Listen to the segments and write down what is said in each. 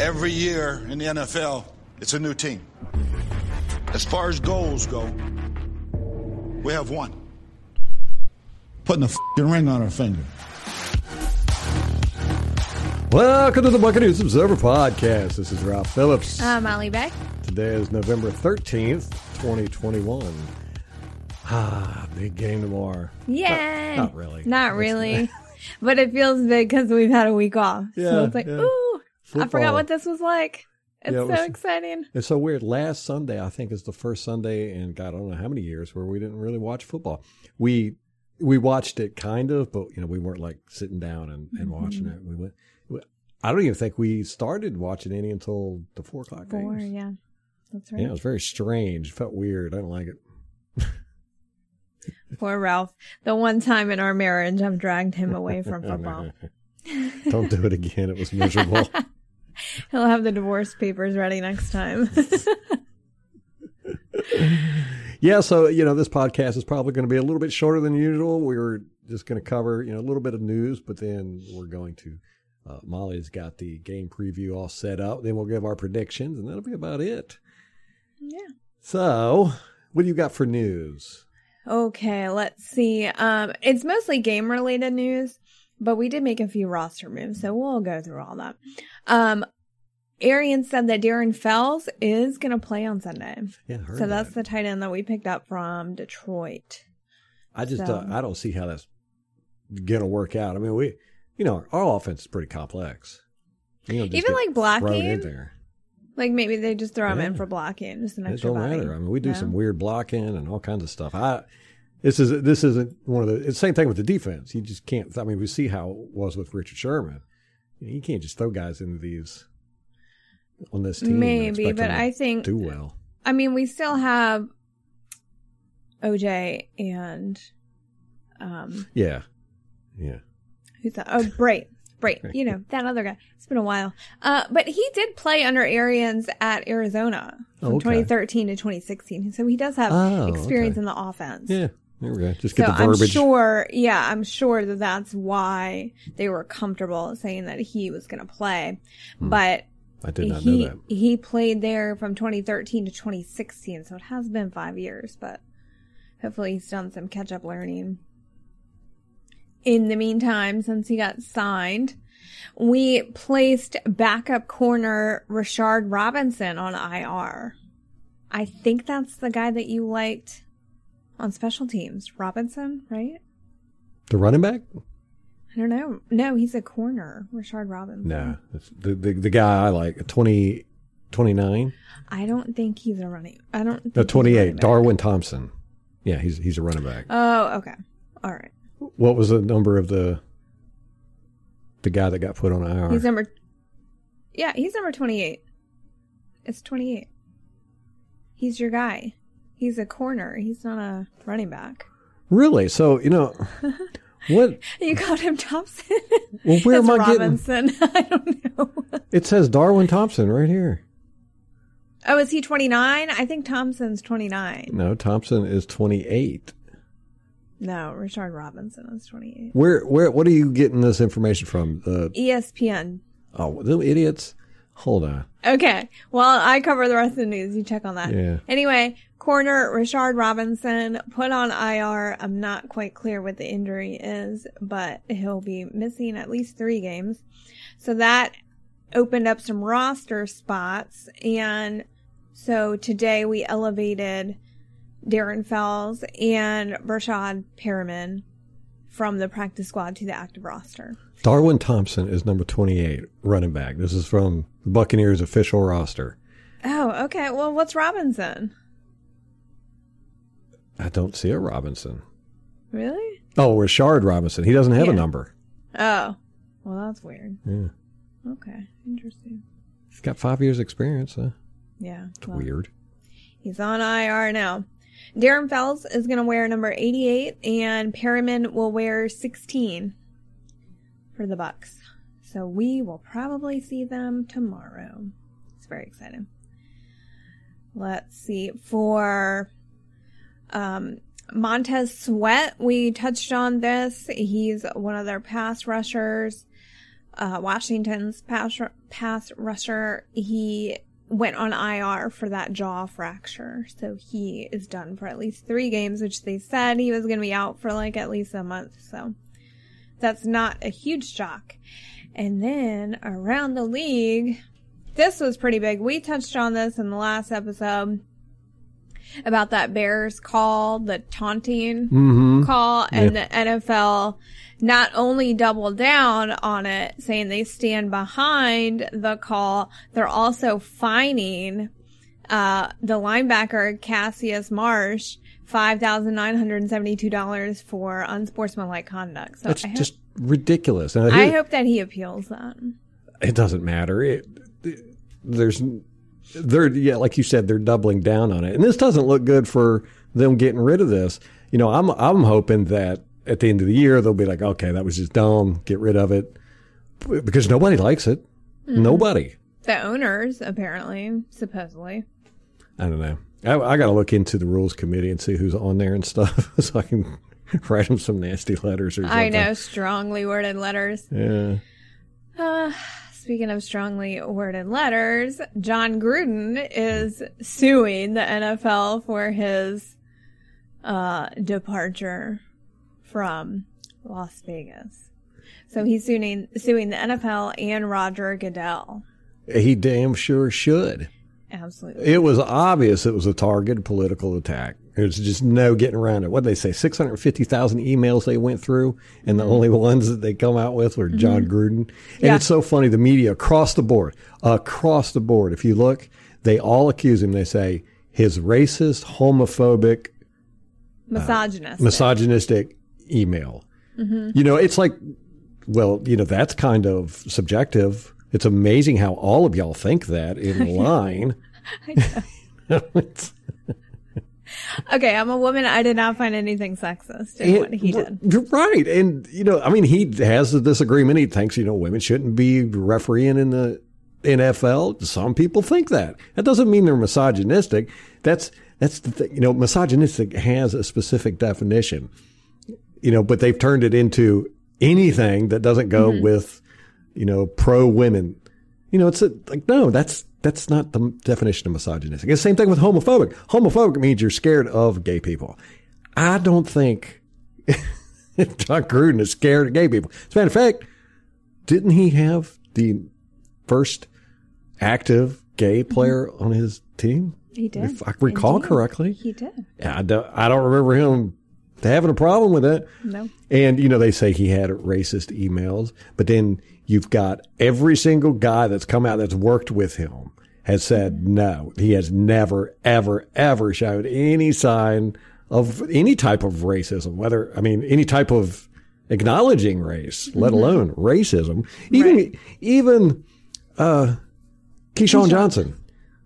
Every year in the NFL, it's a new team. As far as goals go, we have one. Putting a f***ing ring on our finger. Welcome to the Buccaneers Observer Podcast. This is Ralph Phillips. I'm Molly Beck. Today is November 13th, 2021. Ah, big game tomorrow. Yeah. Not, not really. Not really. but it feels big because we've had a week off. Yeah, so it's like, yeah. ooh, I forgot what this was like. It's Yeah, it so was- exciting. It's so weird. Last Sunday, I think, is the first Sunday in God, I don't know how many years where we didn't really watch football. We we watched it kind of, but you know, we weren't like sitting down and, and watching Mm-hmm. it. We went. we- I don't even think we started watching any until the four o'clock Four, games. yeah. That's right. Yeah, it was very strange. It felt weird. I don't like it. Poor Ralph. The one time in our marriage I've dragged him away from football. Don't do it again. It was miserable. He'll have the divorce papers ready next time. yeah, so you know, this podcast is probably going to be a little bit shorter than usual. We were just going to cover you know a little bit of news, but then we're going to. Uh, Molly's got the game preview all set up. Then we'll give our predictions, and that'll be about it. yeah. So, what do you got for news? Okay, let's see. Um, it's mostly game related news, but we did make a few roster moves, so we'll go through all that. Um, Arians said that Darren Fells is going to play on Sunday. Yeah, So that's the tight end that we picked up from Detroit. I just so- uh, I don't see how that's going to work out. I mean, we, you know, our offense is pretty complex. You know, Even like thrown in there. like maybe they just throw him in for blocking, just an It extra don't body. matter. I mean, we do No? some weird blocking and all kinds of stuff. I this is this isn't one of the. It's the same thing with the defense. You just can't. I mean, we see how it was with Richard Sherman. You can't just throw guys into these on this team. Maybe, but I think do well. I mean, we still have OJ and um Yeah, yeah. who's that? Oh. Brate. Right. You know, that other guy. It's been a while. Uh but he did play under Arians at Arizona from Oh, Okay. 2013 to 2016. So he does have Oh, experience okay. in the offense. Yeah, there we go. Just So get the I'm sure, yeah, I'm sure that that's why they were comfortable saying that he was going to play. Hmm. But I did not he know that. he played there from 2013 to 2016, so it has been five years. But hopefully, he's done some catch up learning. In the meantime, since he got signed, we placed backup corner Richard Robinson on IR. I think that's the guy that you liked on special teams, Robinson, right? The running back? I don't know. No, he's a corner, Richard Robinson. No, the, the the guy I like 20, 29? I don't think he's a running. I don't. Think no twenty eight. Darwin Thompson. Yeah, he's he's a running back. Oh, okay. All right. What was the number of the the guy that got put on IR? He's number. Yeah, he's number twenty-eight. It's twenty-eight. He's your guy. He's a corner. He's not a running back. really? So you know what? You called him Thompson. Well, where am I getting? I don't know. It says Darwin Thompson right here. Oh, is he twenty-nine? I think Thompson's twenty-nine. No, Thompson is twenty eight. No, Richard Robinson is twenty-eight. Where where? What are you getting this information from? The ESPN. oh, them idiots. Hold on. Okay. Well, I cover the rest of the news. You check on that. Yeah. Anyway, corner Richard Robinson put on IR. I'm not quite clear what the injury is, but he'll be missing at least three games. So that opened up some roster spots. And so today we elevated Darren Fells and Rashad Perriman from the practice squad to the active roster. Darwin Thompson is number twenty eight running back. This is from the Buccaneers official roster. Oh, okay. Well, what's Robinson? I don't see a Robinson. Really? Oh, Rashard Robinson. He doesn't have Yeah. a number. Oh, well, that's weird. Yeah. Okay, interesting. He's got five years experience. Huh? Yeah, It's well, weird. He's on IR now. Darren Fells is going to wear number 88, and Perriman will wear 16 for the Bucs. So we will probably see them tomorrow. It's very exciting. Let's see for um, Montez Sweat. We touched on this. He's one of their pass rushers. uh, Washington's pass, pass rusher, he went on IR for that jaw fracture. So he is done for at least three games, which they said he was going to be out for like at least a month. So that's not a huge shock. And then around the league, this was pretty big. We touched on this in the last episode about that Bears call, the taunting Mm-hmm. call, and the NFL not only double down on it, saying they stand behind the call, they're also fining uh, the linebacker Cassius Marsh five thousand nine hundred seventy-two dollars for unsportsmanlike conduct. So That's I hope, just ridiculous. And I here- hope that he appeals that. it doesn't matter. It, there's, they're yeah, like you said, they're doubling down on it, and this doesn't look good for them getting rid of this. You know, I'm I'm hoping that at the end of the year they'll be like, okay, that was just dumb, get rid of it, because nobody likes it. Nobody. The owners, apparently, supposedly. I don't know. I, I got to look into the rules committee and see who's on there and stuff, so I can write them some nasty letters or something. I know, strongly worded letters. Yeah. Uh, speaking of strongly worded letters, Jon Gruden is suing the NFL for his uh, departure from Las Vegas. So he's suing suing the NFL and Roger Goodell. He damn sure should. Absolutely. It was obvious it was a targeted political attack. There's just no getting around it. What did they say, 650,000 emails they went through, and the only ones that they come out with were mm-hmm. Jon Gruden. And Yeah. it's so funny, the media across the board, across the board, if you look, they all accuse him. They say his racist, homophobic, uh, Misogynist. misogynistic email. Mm-hmm. You know, it's like, well, you know, that's kind of subjective. It's amazing how all of y'all think that in line. Okay, I'm a woman. I did not find anything sexist in what he did. You're right. And, you know, I mean, he has a disagreement. He thinks, you know, women shouldn't be refereeing in the NFL. Some people think that. That doesn't mean they're misogynistic. That's, that's the thing. You know, misogynistic has a specific definition, you know, but they've turned it into anything that doesn't go mm-hmm. with, you know, pro women. You know, it's a, like, no, that's, that's not the definition of misogynistic. It's the same thing with homophobic. Homophobic means you're scared of gay people. I don't think Jon Gruden is scared of gay people. As a matter of fact, didn't he have the first active gay mm-hmm. player on his team? He did. If I recall Indeed. correctly. He did. Yeah, I don't, I don't remember him having a problem with it. No. And, you know, they say he had racist emails, but then you've got every single guy that's come out that's worked with him has said no. He has never, ever, ever showed any sign of any type of racism, whether, I mean, any type of acknowledging race, let alone racism. Even, Right. even, uh, Keyshawn Johnson,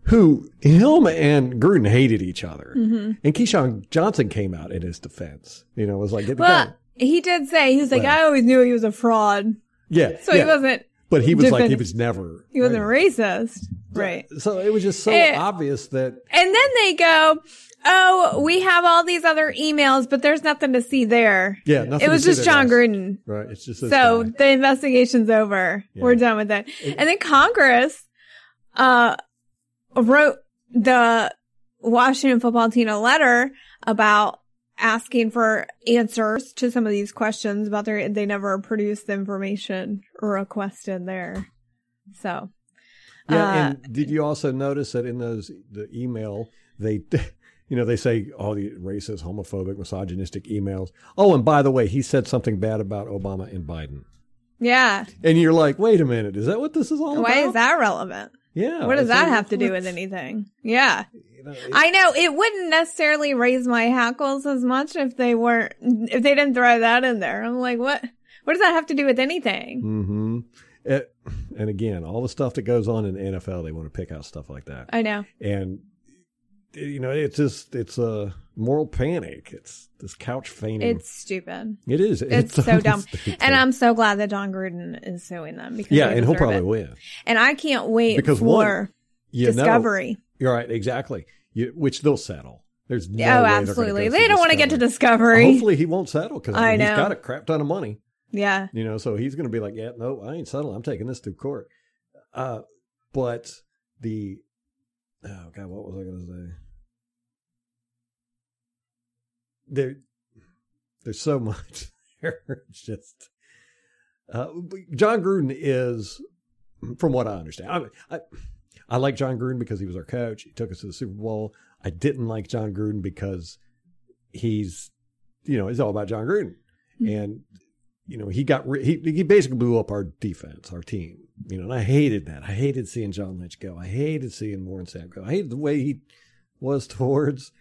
who him and Gruden hated each other. And Keyshawn Johnson came out in his defense. You know, it was like, get the guy. Well, he did say, he was like, Well. I always knew he was a fraud. Yeah. So yeah. he wasn't, But he was like, he was never. he wasn't right. racist. Right. So it was just so Eh. obvious that And then they go, Oh, we have all these other emails, but there's nothing to see there. Yeah, nothing It was just Jon. Gruden. right. It's just So guy. the investigation's over. We're done with it. And then Congress, uh, wrote the Washington football team a letter about asking for answers to some of these questions about their, they never produced the information requested there. So, Yeah, uh, and did you also notice that in those the email they, you know, they say all the racist, homophobic, misogynistic emails. Oh, and by the way, he said something bad about Obama and Biden, yeah. and you're like, wait a minute, is that what this is all about? Why is that relevant? Yeah. What does that have to do with anything? Yeah. you know, I know it wouldn't necessarily raise my hackles as much if they weren't, if they didn't throw that in there. I'm like, what, what does that have to do with anything? hmm It, and again, all the stuff that goes on in the NFL, they want to pick out stuff like that. I know. and you know it's just it's a moral panic it's this couch fainting It's stupid. it is It's so dumb. stupid. And I'm so glad that Jon Gruden is suing them because yeah and he'll probably it. win And I can't wait Because for one, you know- Discovery. you're right exactly you, which they'll settle there's no oh, way they're gonna absolutely. go They don't want to get to Discovery. Discovery. hopefully he won't settle because I he's know. got a crap ton of money Yeah. You know, so he's going to be like, yeah, no, I ain't settling. I'm taking this to court. Uh, but the, oh God, what was I going to say? There, there's so much there. It's just, uh, Jon Gruden is, from what I understand, I, I, I like Jon Gruden because he was our coach. He took us to the Super Bowl. I didn't like Jon Gruden because he's, you know, he's all about Jon Gruden. And you know, he got he he basically blew up our defense, our team. You know, and I hated that. I hated seeing John Lynch go. I hated seeing Warren Sapp go. I hated the way he was towards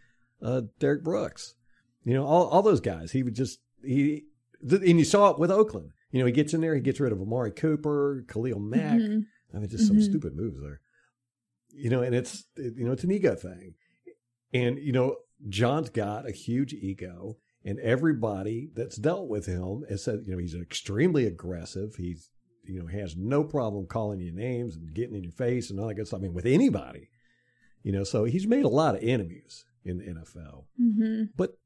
uh, Derrick Brooks. You know, all all those guys. He would just he and you saw it with Oakland. You know, he gets in there, he gets rid of Amari Cooper, Khalil Mack. Mhm. I mean, just some Mhm. stupid moves there. You know, and it's it- you know it's an ego thing, and you know Jon's got a huge ego, and everybody that's dealt with him has said you know he's extremely aggressive. He's you know has no problem calling you names and getting in your face and all that good stuff. I mean, with anybody, you know. So he's made a lot of enemies in the NFL, Mhm. but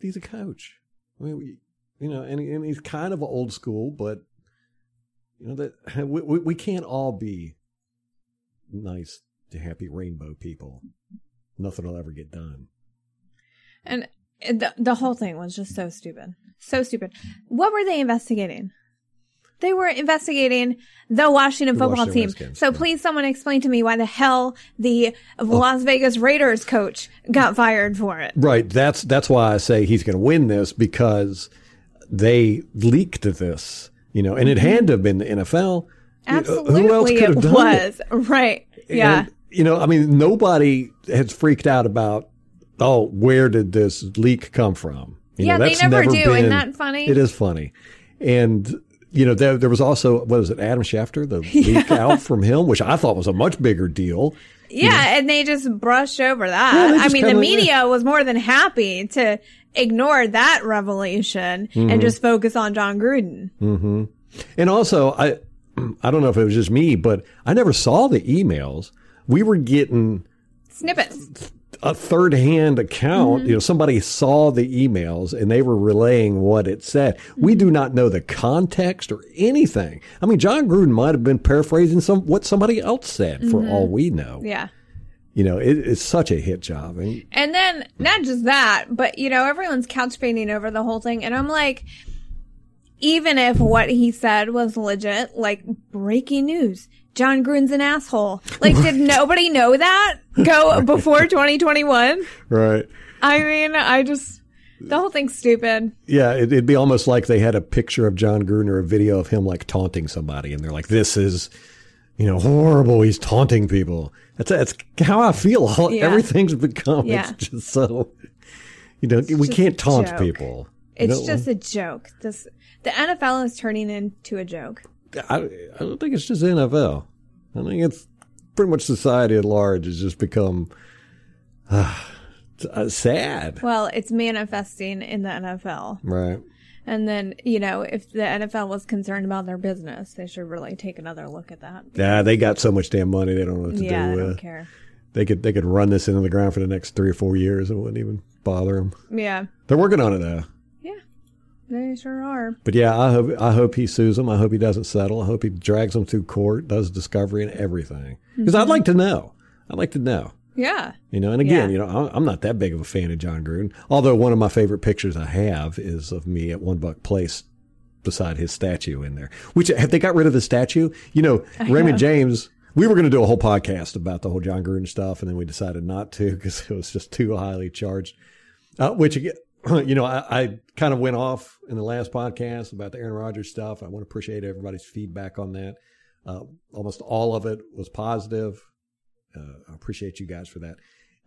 he's a coach. I mean, we, you know, and and he's kind of old school, but you know that we, we we can't all be nice, to happy rainbow people. Nothing will ever get done. And the the whole thing was just so stupid. So stupid. What were they investigating? They were investigating the Washington The football Washington team. Redskins, so yeah. please someone explain to me why the hell the Oh. Las Vegas Raiders coach got fired for it. Right. That's that's why I say he's going to win this because they leaked this. You know, and it mm-hmm. had to have been the NFL. Absolutely uh, Who else could have it done it? was. Right. Yeah. And, you know, I mean, nobody has freaked out about, oh, where did this leak come from? You Yeah, know, they that's never do. been- Isn't that funny? It is funny. And, you know, there, there was also, what was it, Adam Schefter, the leak out from him, which I thought was a much bigger deal. Yeah, and they just brushed over that. they I mean, the media was more than happy to ignore that revelation Mm-hmm. and just focus on Jon Gruden. And also, I, I don't know if it was just me, but I never saw the emails. We were getting Snippets. A third hand account. Mm-hmm. You know, somebody saw the emails and they were relaying what it said. We do not know the context or anything. I mean, Jon Gruden might have been paraphrasing some what somebody else said for all we know. Mm-hmm. Yeah. You know, it, it's such a hit job. And And then not just that, but you know, everyone's couch painting over the whole thing. And I'm like, even if what he said was legit, like breaking news, Jon Gruden's an asshole. Like, did nobody know that go before 2021? right. I mean, I just, the whole thing's stupid. Yeah, it, it'd be almost like they had a picture of Jon Gruden or a video of him like taunting somebody, and they're like, "This is, you know, horrible. He's taunting people." That's that's how I feel. All, Yeah. Everything's become. Yeah. It's just so. You know, we can't taunt people. It's You know, just a joke. This, the NFL is turning into a joke. I, I don't think it's just NFL. I think it's pretty much society at large has just become uh, sad. Well, it's manifesting in the NFL. Right. And then, you know, if the NFL was concerned about their business, they should really take another look at that. Yeah, they got so much damn money they don't know what to yeah, do I with. don't care. They could they could run this into the ground for the next three or four years. It wouldn't even bother them. Yeah. They're working on it though. They sure are. But yeah, I hope I hope he sues them. I hope he doesn't settle. I hope he drags them through court, does discovery and everything. Because I'd like to know. I'd like to know. Yeah. You know, and again, Yeah. you know, I'm- not that big of a fan of Jon Gruden. Although one of my favorite pictures I have is of me at One Buc Place beside his statue in there. Which have they got rid of the statue? You know, Raymond James. We were going to do a whole podcast about the whole Jon Gruden stuff, and then we decided not to because it was just too highly charged. Uh, which again, you know, I, I kind of went off in the last podcast about the Aaron Rodgers stuff. I want to appreciate everybody's feedback on that. Uh, almost all of it was positive. Uh, I appreciate you guys for that.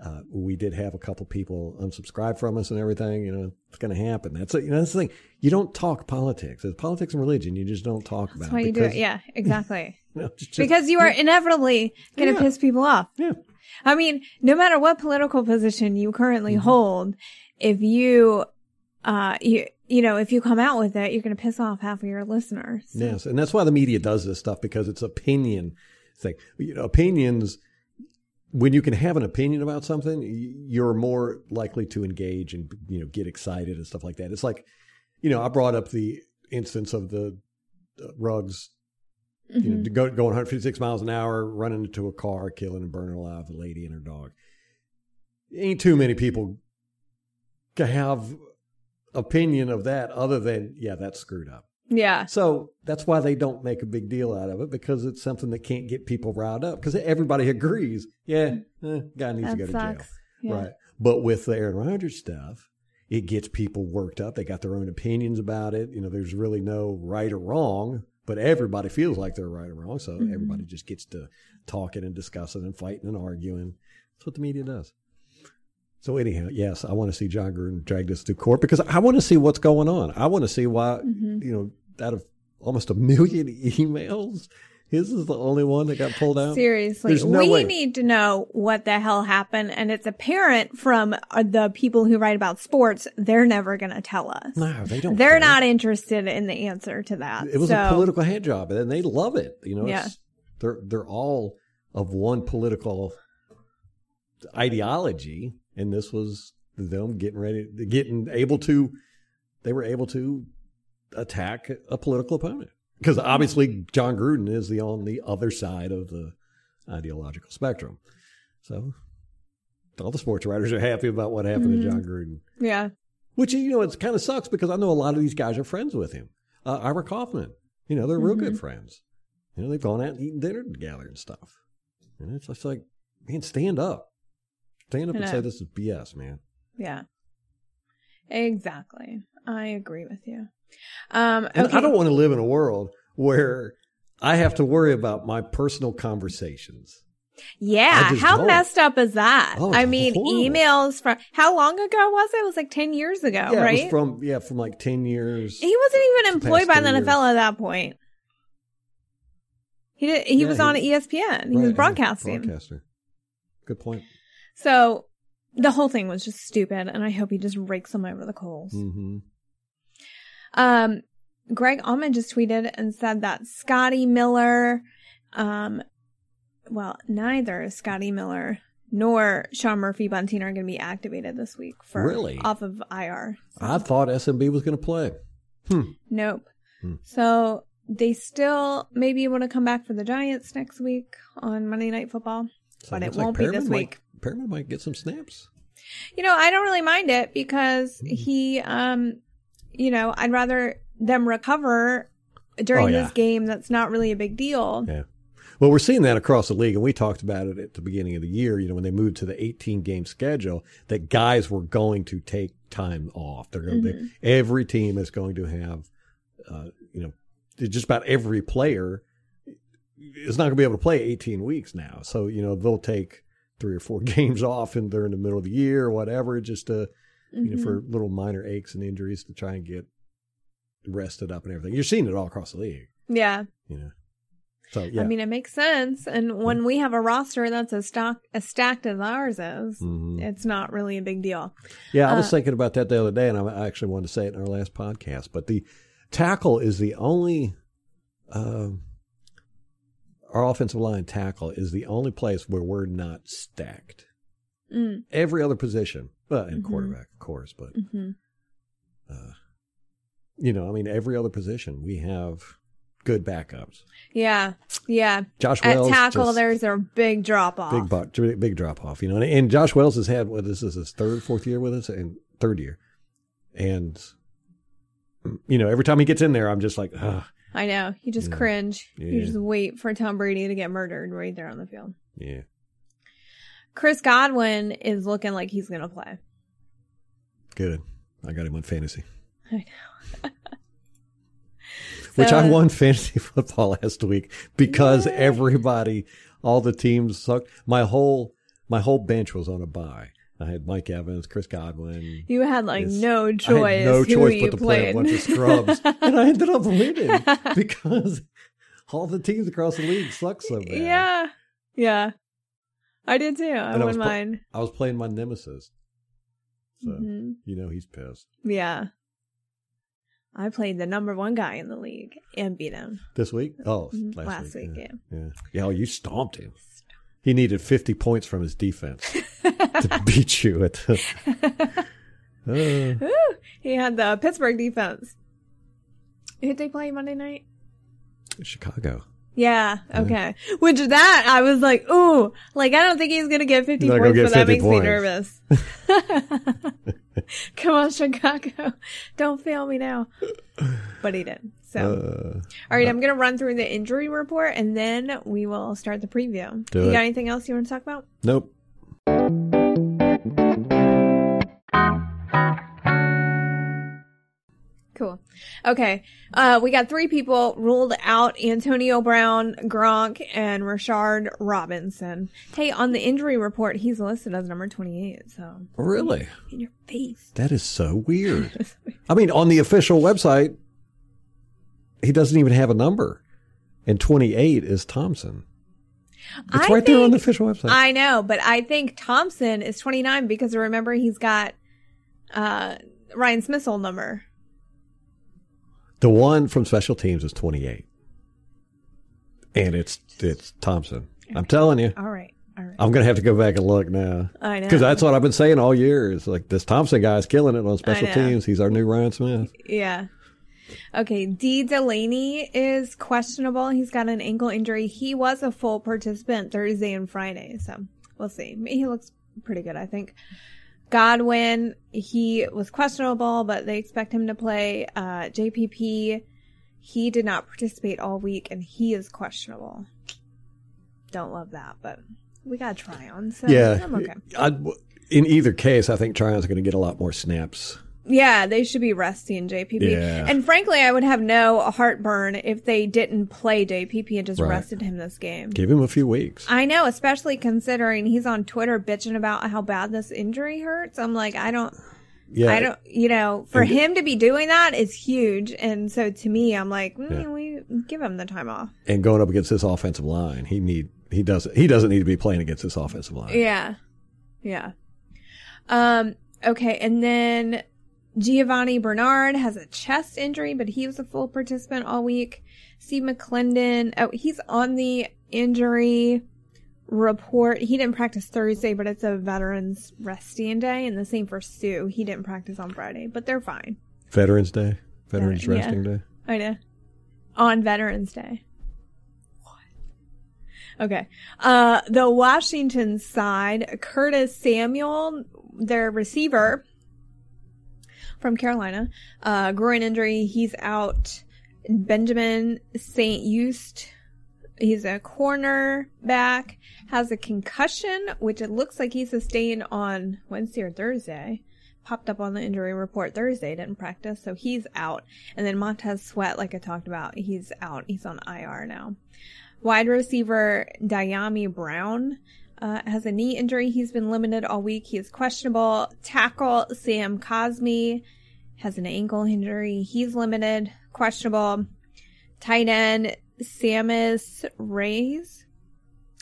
Uh, we did have a couple people unsubscribe from us and everything. You know, it's going to happen. That's a, you know that's the thing. You don't talk politics. It's politics and religion. You just don't talk about. That's why it you do it. Yeah, exactly. you know, just- because you are inevitably going to Yeah. piss people off. yeah, I mean, no matter what political position you currently Mm-hmm. hold, if you, uh, you, you know, if you come out with it, you're going to piss off half of your listeners. Yes, and that's why the media does this stuff because it's opinion thing. You know, opinions. When you can have an opinion about something, you're more likely to engage and you know get excited and stuff like that. It's like, you know, I brought up the instance of the Ruggs, you know, go, going 156 miles an hour, running into a car, killing and burning alive a lady and her dog. Ain't too many people can have opinion of that other than yeah, that's screwed up. Yeah. So that's why they don't make a big deal out of it because it's something that can't get people riled up because everybody agrees. Yeah, eh, guy needs That to go to jail. Yeah. Right. But with the Aaron Rodgers stuff, it gets people worked up. They got their own opinions about it. You know, there's really no right or wrong, but everybody feels like they're right or wrong. So Mm-hmm. everybody just gets to talking and discussing and fighting and arguing. That's what the media does. So anyhow, yes, I want to see Jon Gruden drag this to court because I want to see what's going on. I want to see why, Mm-hmm. you know, out of almost a million emails, his is the only one that got pulled out. Seriously, no we way. need to know what the hell happened, and it's apparent from uh, the people who write about sports. They're never going to tell us. No, they don't. They're care. not interested in the answer to that. It was so, a political hand job, and they love it. You know, Yeah. they're they're all of one political ideology, and this was them getting ready, getting able to. They were able to attack a political opponent because obviously Jon Gruden is the on the other side of the ideological spectrum. So all the sports writers are happy about what happened to Jon Gruden. Yeah. Which you know, it kind of sucks because I know a lot of these guys are friends with him. Uh, Ira Kaufman, you know, they're real good friends. You know, they've gone out and eaten dinner together and stuff. And it's just like, man, stand up, stand up and say this is BS, man. Yeah. Exactly. I agree with you. Um, And. I don't want to live in a world where I have to worry about my personal conversations. yeah. How don't. messed up is that? Oh, I mean, horrible. emails from how long ago was it? It was like 10 years ago, yeah, right? it was from yeah from like ten years. he wasn't even employed by the 10 NFL at that point. He did, he Yeah, was he- on ESPN. He Right, was broadcasting. Broadcaster. Good point. So the whole thing was just stupid, and I hope he just rakes them over the coals. hmm Um, Greg Auman just tweeted and said that Scotty Miller, um, well, neither Scotty Miller nor Sean Murphy Bunting are going to be activated this week for Really? off of IR. I thought SMB was going to play. Nope. Hmm. So they still may be able to come back for the Giants next week on Monday Night Football, but it won't be this week. Perriman might get some snaps. You know, I don't really mind it because Hmm. he, um, you know, I'd rather them recover during Oh, yeah. this game. That's not really a big deal. Yeah. Well, we're seeing that across the league, and we talked about it at the beginning of the year. You know, when they moved to the 18 game schedule, that guys were going to take time off. They're going Mm-hmm. to, every team is going to have, uh, you know, just about every player is not going to be able to play 18 weeks now. So you know they'll take three or four games off, and they're in the middle of the year or whatever, just to you know for little minor aches and injuries to try and get rested up and everything. You're seeing it all across the league. Yeah. You know. So yeah. I mean, it makes sense. And when we have a roster that's as stock as stacked as ours is, Mhm. it's not really a big deal. Yeah, I was Uh, thinking about that the other day, and I actually wanted to say it in our last podcast. But the tackle is the only, um, our offensive line tackle is the only place where we're not stacked. Mm, Every other position, well, and Mhm. quarterback, of course, but hmm uh, you know, I mean, every other position we have good backups. Yeah. Yeah. Josh At Wells, tackle, there's a big drop off. big, big drop off. You know, and, and Josh Wells has had what this is his third, fourth year with us, and third year, and you know, every time he gets in there, I'm just like, ah, I know. You just Yeah. cringe. You just wait for Tom Brady to get murdered right there on the field. yeah. Chris Godwin is looking like he's going to play. Good. I got him on fantasy. I know. Which I won fantasy football last week because everybody, all the teams sucked. My whole my whole bench was on a bye. I had Mike Evans, Chris Godwin. You had like no I choice. no choice but to play a bunch of scrubs, and I ended up winning because all the teams across the league suck so bad. yeah, yeah. I did too. I And I won was pl- mine. I was playing my nemesis, so Mhm. you know he's pissed. Yeah. I played the number one guy in the league and beat him. This week? Oh, Mhm. last, Last week. week, yeah. yeah. Yeah, oh, you stomped him. He needed 50 points from his defense to beat you at the. Uh, He had the Pittsburgh defense. Who'd they play Monday night? Chicago. Yeah, okay. Which that I was like, ooh, like I don't think he's gonna get fifty He's not gonna points, get but that makes points. me nervous. Come on, Chicago, don't fail me now. But he did. So, Uh, all right, I'm gonna run through the injury report and then we will start the preview. Do you it. got anything else you want to talk about? nope. Cool. Okay. Uh, we got three people ruled out Antonio Brown, Gronk, and Rashard Robinson. Hey, on the injury report, he's listed as number 28. So, Really? in your face. That is so weird. I mean, on the official website, he doesn't even have a number. And 28 is Thompson. It's I right there on the official website. I know, but I think Thompson is 29 because remember he's got uh, Ryan Smith's old number. the one from special teams is 28. And it's it's Thompson. I'm telling you. All right. All right. I'm going to have to go back and look now. I know. Because that's what I've been saying all year. Is like this Thompson guy is killing it on special teams. He's our new Ryan Smith. Yeah. Okay, Dee Delaney is questionable. He's got an ankle injury. He was a full participant Thursday and Friday, so we'll see. He looks pretty good, I think. Godwin, he was questionable, but they expect him to play. Uh, JPP, he did not participate all week, and he is questionable. Don't love that, but we got Tryon, so Yeah. I'm okay. I'd, in either case, I think Tryon's going to get a lot more snaps. Yeah, they should be resting JPP. Yeah. And frankly, I would have no heartburn if they didn't play JPP and just Right. rested him this game. Give him a few weeks. I know, especially considering he's on Twitter bitching about how bad this injury hurts. I'm like, I don't, Yeah. I don't, you know, for And- him to be doing that is huge. And so to me, I'm like, mm, Yeah. we give him the time off. And going up against this offensive line, he need he doesn't he doesn't need to be playing against this offensive line. Yeah. Yeah. Um, okay. And then Giovani Bernard has a chest injury, but he was a full participant all week. Steve McLendon, oh, he's on the injury report. He didn't practice Thursday, but it's a veterans resting day. And the same for Suh. He didn't practice on Friday, but they're fine. Veterans Day, Veterans Yeah. Resting Day. I know. On Veterans Day. What? Okay. Uh, the Washington side, Curtis Samuel, their receiver from Carolina, uh, groin injury. He's out. Benjamin St-Juste, he's a corner back, has a concussion, which it looks like he sustained on Wednesday or Thursday popped up on the injury report Thursday, didn't practice, so he's out. And then Montez Sweat, like I talked about, he's out. He's on IR now. Wide receiver Dyami Brown uh, has a knee injury. He's been limited all week. He is questionable. Tackle Sam Cosmi has an ankle injury. He's limited, questionable. Tight end Sammis Reyes.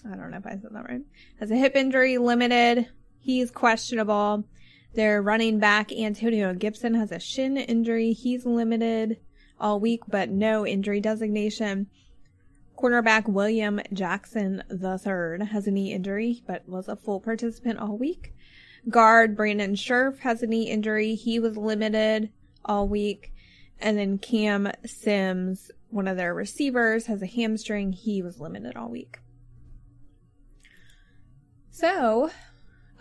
I don't know if I said that right. Has a hip injury, limited. He's questionable. Their running back Antonio Gibson has a shin injury. He's limited all week, but no injury designation. Cornerback William Jackson III has a knee injury, but was a full participant all week. Guard Brandon Scherff has a knee injury. He was limited all week. And then Cam Sims, one of their receivers, has a hamstring. He was limited all week. So,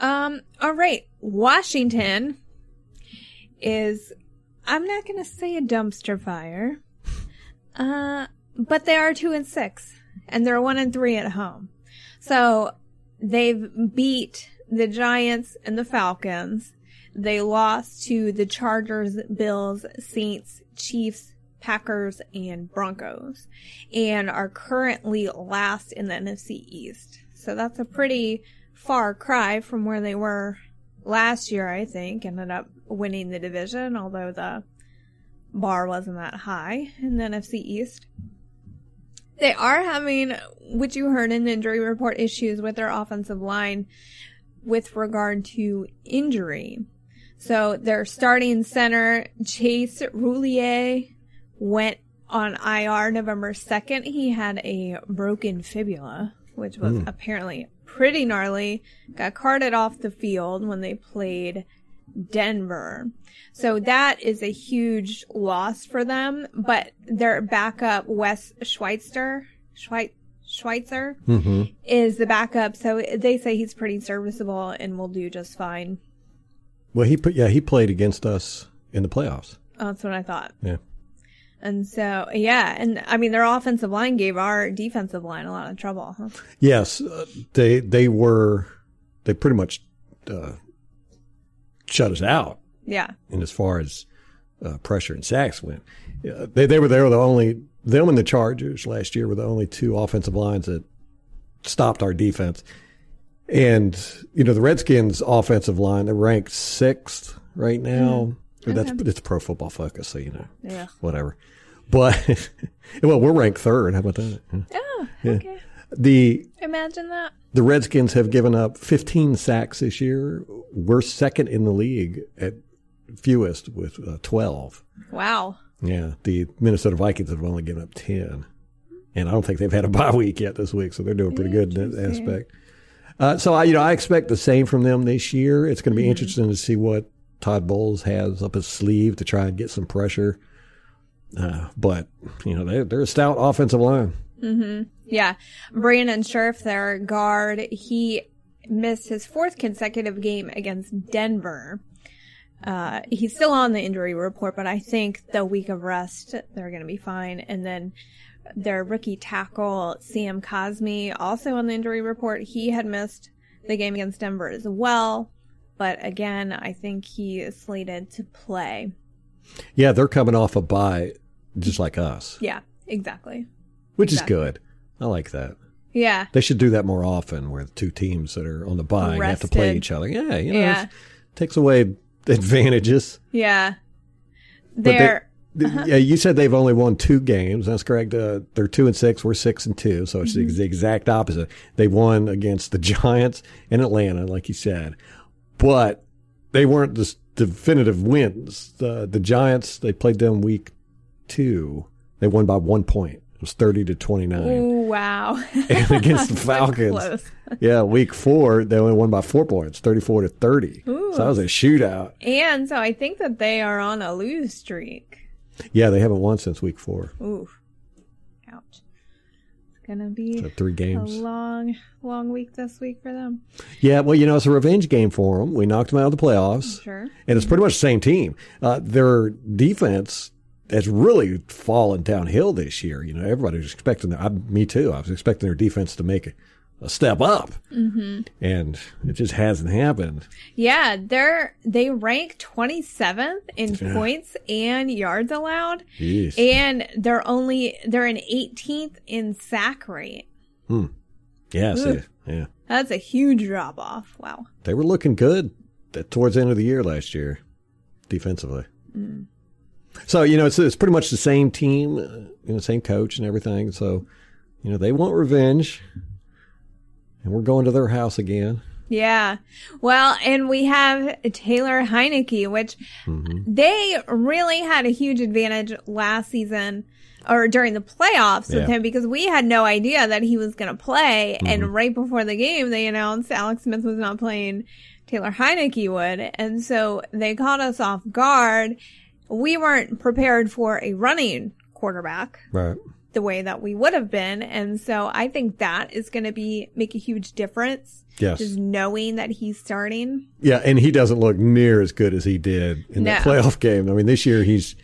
um, all right. Washington is, I'm not going to say a dumpster fire, uh, but they are two and six and they're one and three at home. So they've beat the Giants and the Falcons. They lost to the Chargers, Bills, Saints, Chiefs, Packers, and Broncos and are currently last in the NFC East. So that's a pretty far cry from where they were last year, I think. Ended up winning the division, although the bar wasn't that high in the NFC East. They are having, which you heard in the injury report, issues with their offensive line with regard to injury. So their starting center, Chase Roullier, went on IR November 2nd. He had a broken fibula, which was hmm. apparently pretty gnarly. Got carted off the field when they played Denver. So that is a huge loss for them, but their backup, Wes Schweitzer, Schweit, Schweitzer, hmm is the backup. So they say he's pretty serviceable and will do just fine. Well, he put yeah he played against us in the playoffs. Oh, that's what I thought. Yeah. And so, yeah, and I mean, their offensive line gave our defensive line a lot of trouble. Huh? Yes, uh, they they were they pretty much uh, shut us out. Yeah. And as far as uh, pressure and sacks went, yeah, they they were they were the only them and the Chargers last year were the only two offensive lines that stopped our defense. And you know the Redskins' offensive line they're ranked sixth right now. That's Okay. it's Pro Football Focus, so you know Yeah. whatever. But well, we're ranked third. How about that? Oh, okay. The Imagine that. the Redskins have given up 15 sacks this year. We're second in the league at fewest with uh, 12. Wow. Yeah, the Minnesota Vikings have only given up 10. And I don't think they've had a bye week yet this week, so they're doing pretty good in that aspect. Uh, so I, you know, I expect the same from them this year. It's going to be Mm-hmm. interesting to see what Todd Bowles has up his sleeve to try and get some pressure. Uh, but you know, they, they're a stout offensive line. Yeah. Brandon Scherff, their guard, he missed his fourth consecutive game against Denver. Uh, he's still on the injury report, but I think the week of rest, they're going to be fine. And then their rookie tackle, Sam Cosmi, also on the injury report. He had missed the game against Denver as well. But again, I think he is slated to play. Yeah, they're coming off a bye, just like us, Yeah, exactly. which is good. I like that. Yeah. They should do that more often, where two teams that are on the bye have to play each other. Yeah, you know, Yeah. it takes away advantages. Yeah. But they- They're, Yeah, you said they've only won two games. That's correct. Uh, they're two and six. We're six and two. So it's Mm-hmm. the exact opposite. They won against the Giants and Atlanta, like you said, but they weren't the definitive wins. The the Giants they played them week two. They won by one point. Was thirty to twenty nine. Ooh, wow. And against the Falcons, yeah, week four they only won by four points, thirty four to thirty. Ooh. So that was a shootout. And so I think that they are on a lose streak. Yeah, they haven't won since week four. Ooh. Ouch. It's gonna be So three a games. long, long week this week for them. Yeah, well, you know, it's a revenge game for them. We knocked them out of the playoffs, Sure. and it's pretty much the same team. Uh, their defense has really fallen downhill this year. You know, everybody was expecting, I, me too, I was expecting their defense to make a, a step up, mm-hmm. and it just hasn't happened. Yeah, they're they rank twenty seventh in points and yards allowed. Jeez. And they're only they're in eighteenth in sack rate. yeah, see, yeah. That's a huge drop off. Wow. They were looking good towards the end of the year last year, defensively. So you know, it's it's pretty much the same team, uh, you know, same coach and everything. So you know, they want revenge, and we're going to their house again. Yeah. Well, and we have Taylor Heinicke, which they really had a huge advantage last season or during the playoffs with him because we had no idea that he was going to play. And right before the game, they announced Alex Smith was not playing. Taylor Heinicke would. And so they caught us off guard. We weren't prepared for a running quarterback Right. the way that we would have been. And so I think that is going to be, make a huge difference. Yes. Just knowing that he's starting. Yeah, and he doesn't look near as good as he did in No. playoff game. I mean, this year he's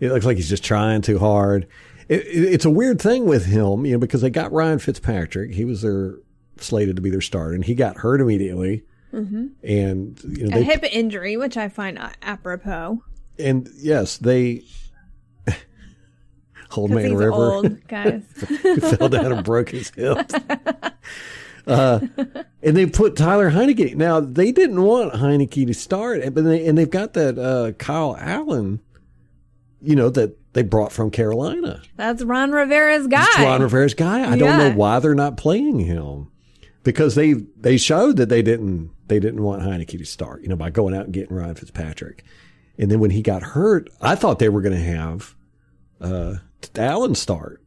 it looks like he's just trying too hard. It, it, it's a weird thing with him, you know, because they got Ryan Fitzpatrick. He was their slated to be their starter, and he got hurt immediately. Mm-hmm. And you know, A hip injury, which I find apropos. And yes, they old man River old, guys. fell down and broke his hip. Uh, and they put Tyler Heinicke. Now they didn't want Heinicke to start, but they and they've got that uh, Kyle Allen, you know that they brought from Carolina. That's Ron Rivera's guy. It's Ron Rivera's guy. I don't know why they're not playing him because they they showed that they didn't they didn't want Heinicke to start. You know by going out and getting Ryan Fitzpatrick, and then when he got hurt, I thought they were going to have uh, Allen start.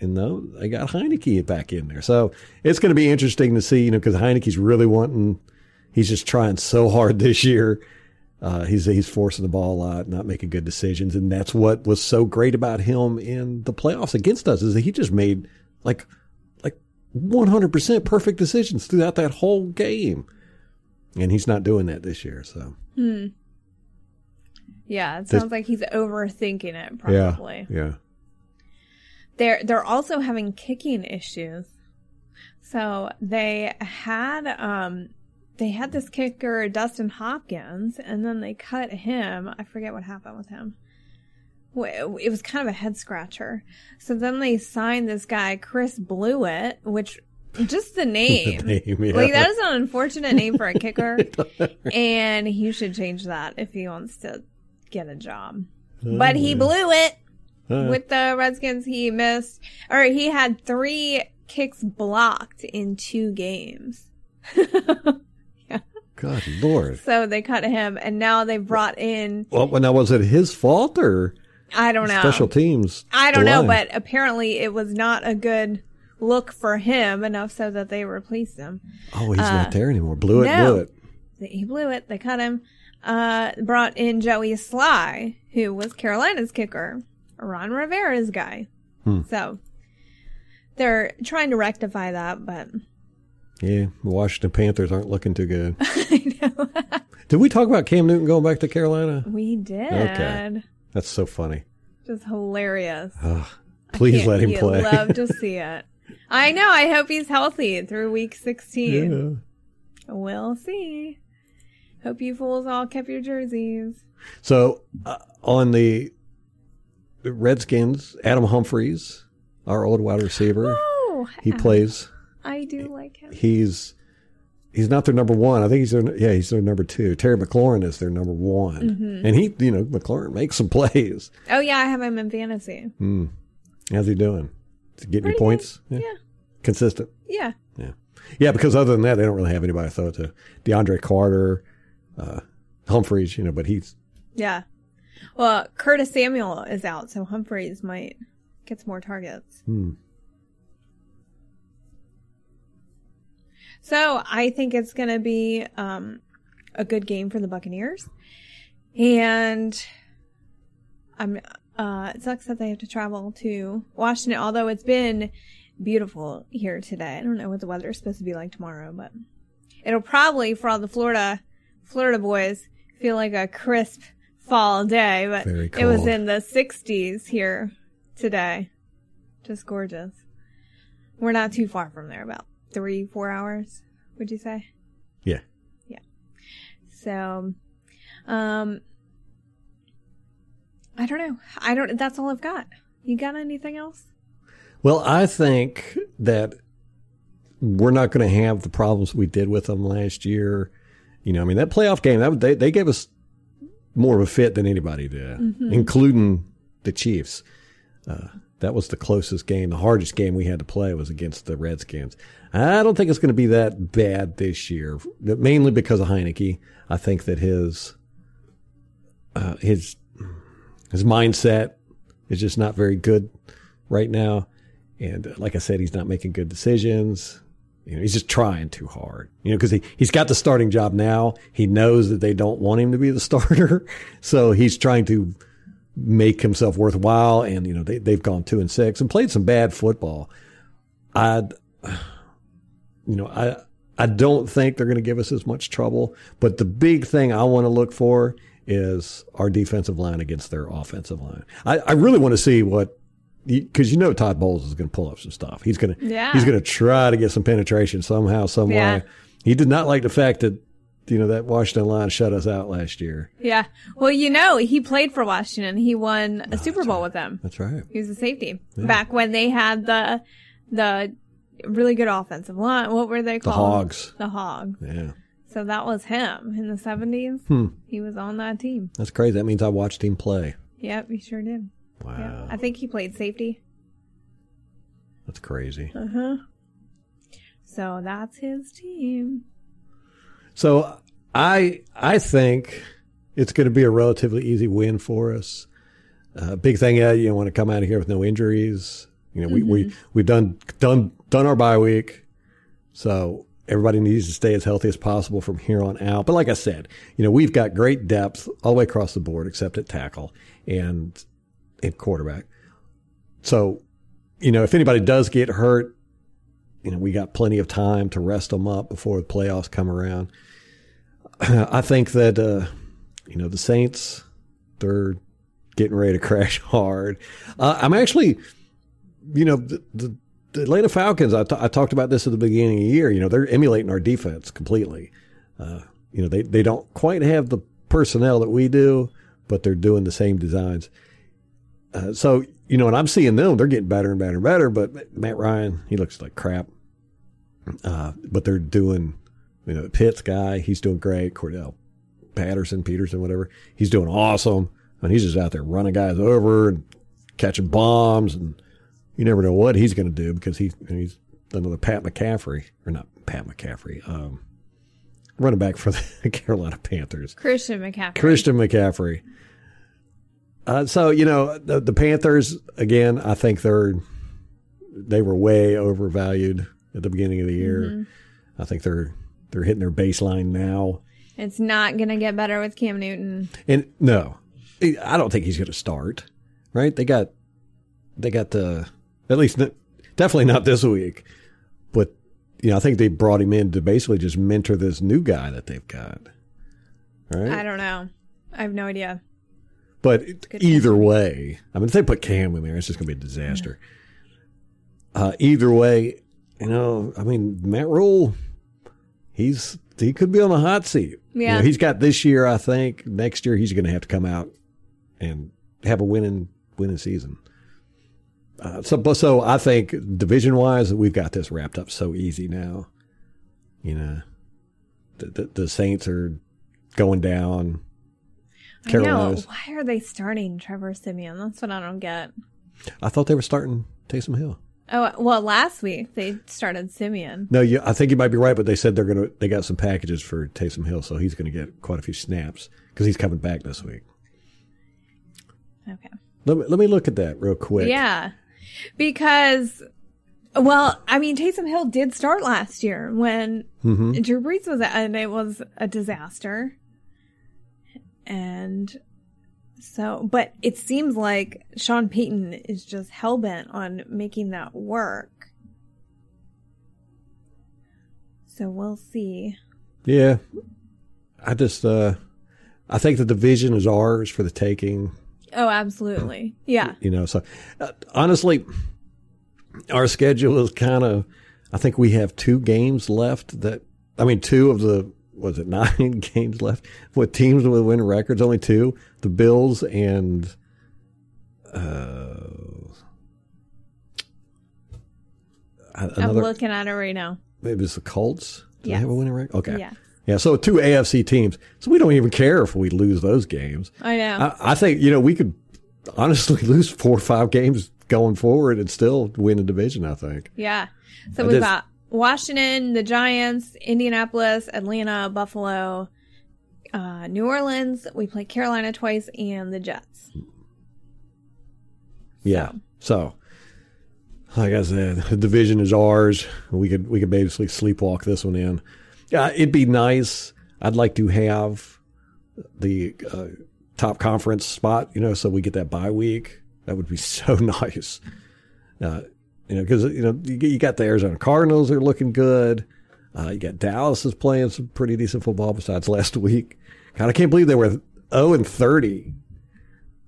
And no, they got Heinicke back in there. So it's going to be interesting to see, you know, because Heinicke's really wanting, he's just trying so hard this year Uh, he's he's forcing the ball a lot, not making good decisions, and that's what was so great about him in the playoffs against us is that he just made like like 100% perfect decisions throughout that whole game, and he's not doing that this year. So Yeah, it This- sounds like he's overthinking it. Probably. yeah. yeah. They're they're also having kicking issues. So they had um they had this kicker Dustin Hopkins, and then they cut him. I forget what happened with him. It was kind of a head scratcher. So then they signed this guy Chris Blewitt, which just the name. Name, yeah. Like that is an unfortunate name for a kicker, and he should change that if he wants to get a job. But he blew it Uh, with the Redskins. He missed, or he had three kicks blocked in two games. God Lord. So they cut him, and now they brought in Well, now was it his fault or I don't know. special teams? I don't know, but apparently it was not a good look for him enough so that they replaced him. oh, he's not there anymore. Blew it, uh, no. blew it. He blew it. They cut him. Uh, brought in Joey Slye, who was Carolina's kicker, Ron Rivera's guy. Hmm. So they're trying to rectify that, but Yeah, the Washington Panthers aren't looking too good. I know Did we talk about Cam Newton going back to Carolina? we did. Okay. That's so funny. Just hilarious. Please let him play. Love to see it. I know. I hope he's healthy through week sixteen. Yeah. We'll see. Hope you fools all kept your jerseys. So uh, on the Redskins, Adam Humphries, our old wide receiver, Oh, he plays. I do like him. He's he's not their number one. I think he's their yeah he's their number two. Terry McLaurin is their number one, Mm-hmm. and he you know McLaurin makes some plays. Oh yeah, I have him in fantasy. How's he doing? Is he getting points? Yeah, consistent. yeah. Yeah, yeah. Because other than that, they don't really have anybody to throw it to. DeAndre Carter, uh, Humphries, you know, but he's Yeah. Well, Curtis Samuel is out, so Humphries might get some more targets. Hmm. So I think it's going to be um, a good game for the Buccaneers, and I'm. Uh, it sucks that they have to travel to Washington, although it's been beautiful here today. I don't know what the weather is supposed to be like tomorrow, but it'll probably for all the Florida Florida boys feel like a crisp fall day, but it was in the 60s here today. Just gorgeous. We're not too far from there, about three, four hours, would you say? Yeah. Yeah. So, um, I don't know. I don't, that's all I've got. You got anything else? Well, I think that we're not going to have the problems we did with them last year. You know, I mean that playoff game that they they gave us more of a fit than anybody did, including the Chiefs. Uh, that was the closest game, the hardest game we had to play was against the Redskins. I don't think it's going to be that bad this year, mainly because of Heinicke. I think that his uh, his his mindset is just not very good right now. And uh, like I said, he's not making good decisions. You know, he's just trying too hard. You know, because he he's got the starting job now. He knows that they don't want him to be the starter, so he's trying to make himself worthwhile. And you know, they they've gone two and six and played some bad football. I, you know, I I don't think they're going to give us as much trouble. But the big thing I want to look for is our defensive line against their offensive line. I, I really want to see what because you know Todd Bowles is going to pull up some stuff. He's going to Yeah. he's going to try to get some penetration somehow, some Yeah. way. He did not like the fact that you know that Washington line shut us out last year. Yeah. Well, you know, he played for Washington. He won a Super Bowl with them. That's right. He was a safety back when they had the the really good offensive line. What were they called? The? Hogs. The Hog. Yeah, So that was him in the seventies. Hmm. He was on that team. that's crazy. That means I watched him play. Yep, he sure did. Wow, Yeah. I think he played safety. that's crazy. Uh huh. So that's his team. So I I think it's going to be a relatively easy win for us. Uh, big thing, uh, you want to come out of here with no injuries. You know, we we we've done done done our bye week, so everybody needs to stay as healthy as possible from here on out. But like I said, you know, we've got great depth all the way across the board, except at tackle and in quarterback. So, you know, if anybody does get hurt, you know, we got plenty of time to rest them up before the playoffs come around. I think that, uh, you know, the Saints, they're getting ready to crash hard. Uh, I'm actually, you know, the, the, the Atlanta Falcons, I, t- I talked about this at the beginning of the year. You know, they're emulating our defense completely. Uh, you know, they, they don't quite have the personnel that we do, but they're doing the same designs. Uh, so, you know, and I'm seeing them, they're getting better and better and better, but Matt Ryan, he looks like crap. Uh, but they're doing, you know, Pitts guy, he's doing great. Cordell Patterson, Peterson, whatever, he's doing awesome. And he's just out there running guys over and catching bombs. And you never know what he's going to do because he, he's another Pat McCaffrey, or not Pat McCaffrey, um, running back for the Carolina Panthers. Christian McCaffrey. Christian McCaffrey. Uh, so you know the, the Panthers again. I think they're they were way overvalued at the beginning of the year. Mm-hmm. I think they're they're hitting their baseline now. It's not going to get better with Cam Newton. And no, I don't think he's going to start. Right? They got they got the at least definitely not this week. But you know, I think they brought him in to basically just mentor this new guy that they've got. Right? I don't know. I have no idea. But good either way, I mean, if they put Cam in there, it's just going to be a disaster. Uh, either way, you know, I mean, Matt Rhule, he's he could be on the hot seat. You Yeah. know, he's got this year, I think. Next year, he's going to have to come out and have a winning winning season. Uh, so, so I think division wise, we've got this wrapped up so easy now. You know, the, the, the Saints are going down. I know. Carolina's. Why are they starting Trevor Siemian? That's what I don't get. I thought they were starting Taysom Hill. Oh, well, last week they started Simeon. No, you, I think you might be right, but they said they're gonna they got some packages for Taysom Hill, so he's gonna get quite a few snaps because he's coming back this week. Okay. Let me let me look at that real quick. Yeah. Because, well, I mean, Taysom Hill did start last year when Mhm. Drew Brees was, and it was a disaster. And so, but it seems like Sean Payton is just hell bent on making that work. So we'll see. yeah. I just uh, I think the division is ours for the taking. Oh, absolutely. Yeah. You know, so uh, honestly, our schedule is kind of. I think we have two games left. That I mean, two of the was it nine games left with teams with winning records. Only two: the Bills and uh, I'm looking at it right now. Maybe it was the Colts. Do they have a winning record? Okay. Yeah. Yeah, so two AFC teams. So we don't even care if we lose those games. I know. I, I think, you know, we could honestly lose four or five games going forward and still win a division, I think. Yeah. So I we've just- got Washington, the Giants, Indianapolis, Atlanta, Buffalo, uh, New Orleans. We play Carolina twice and the Jets. Yeah. So, like I said, the division is ours. We could we could basically sleepwalk this one in. Uh, it'd be nice. I'd like to have the uh, top conference spot, you know, so we get that bye week. That would be so nice. Uh, you know, because you know you, you got the Arizona Cardinals are looking good. Uh, you got Dallas is playing some pretty decent football besides last week. God, I can't believe they were zero and thirty.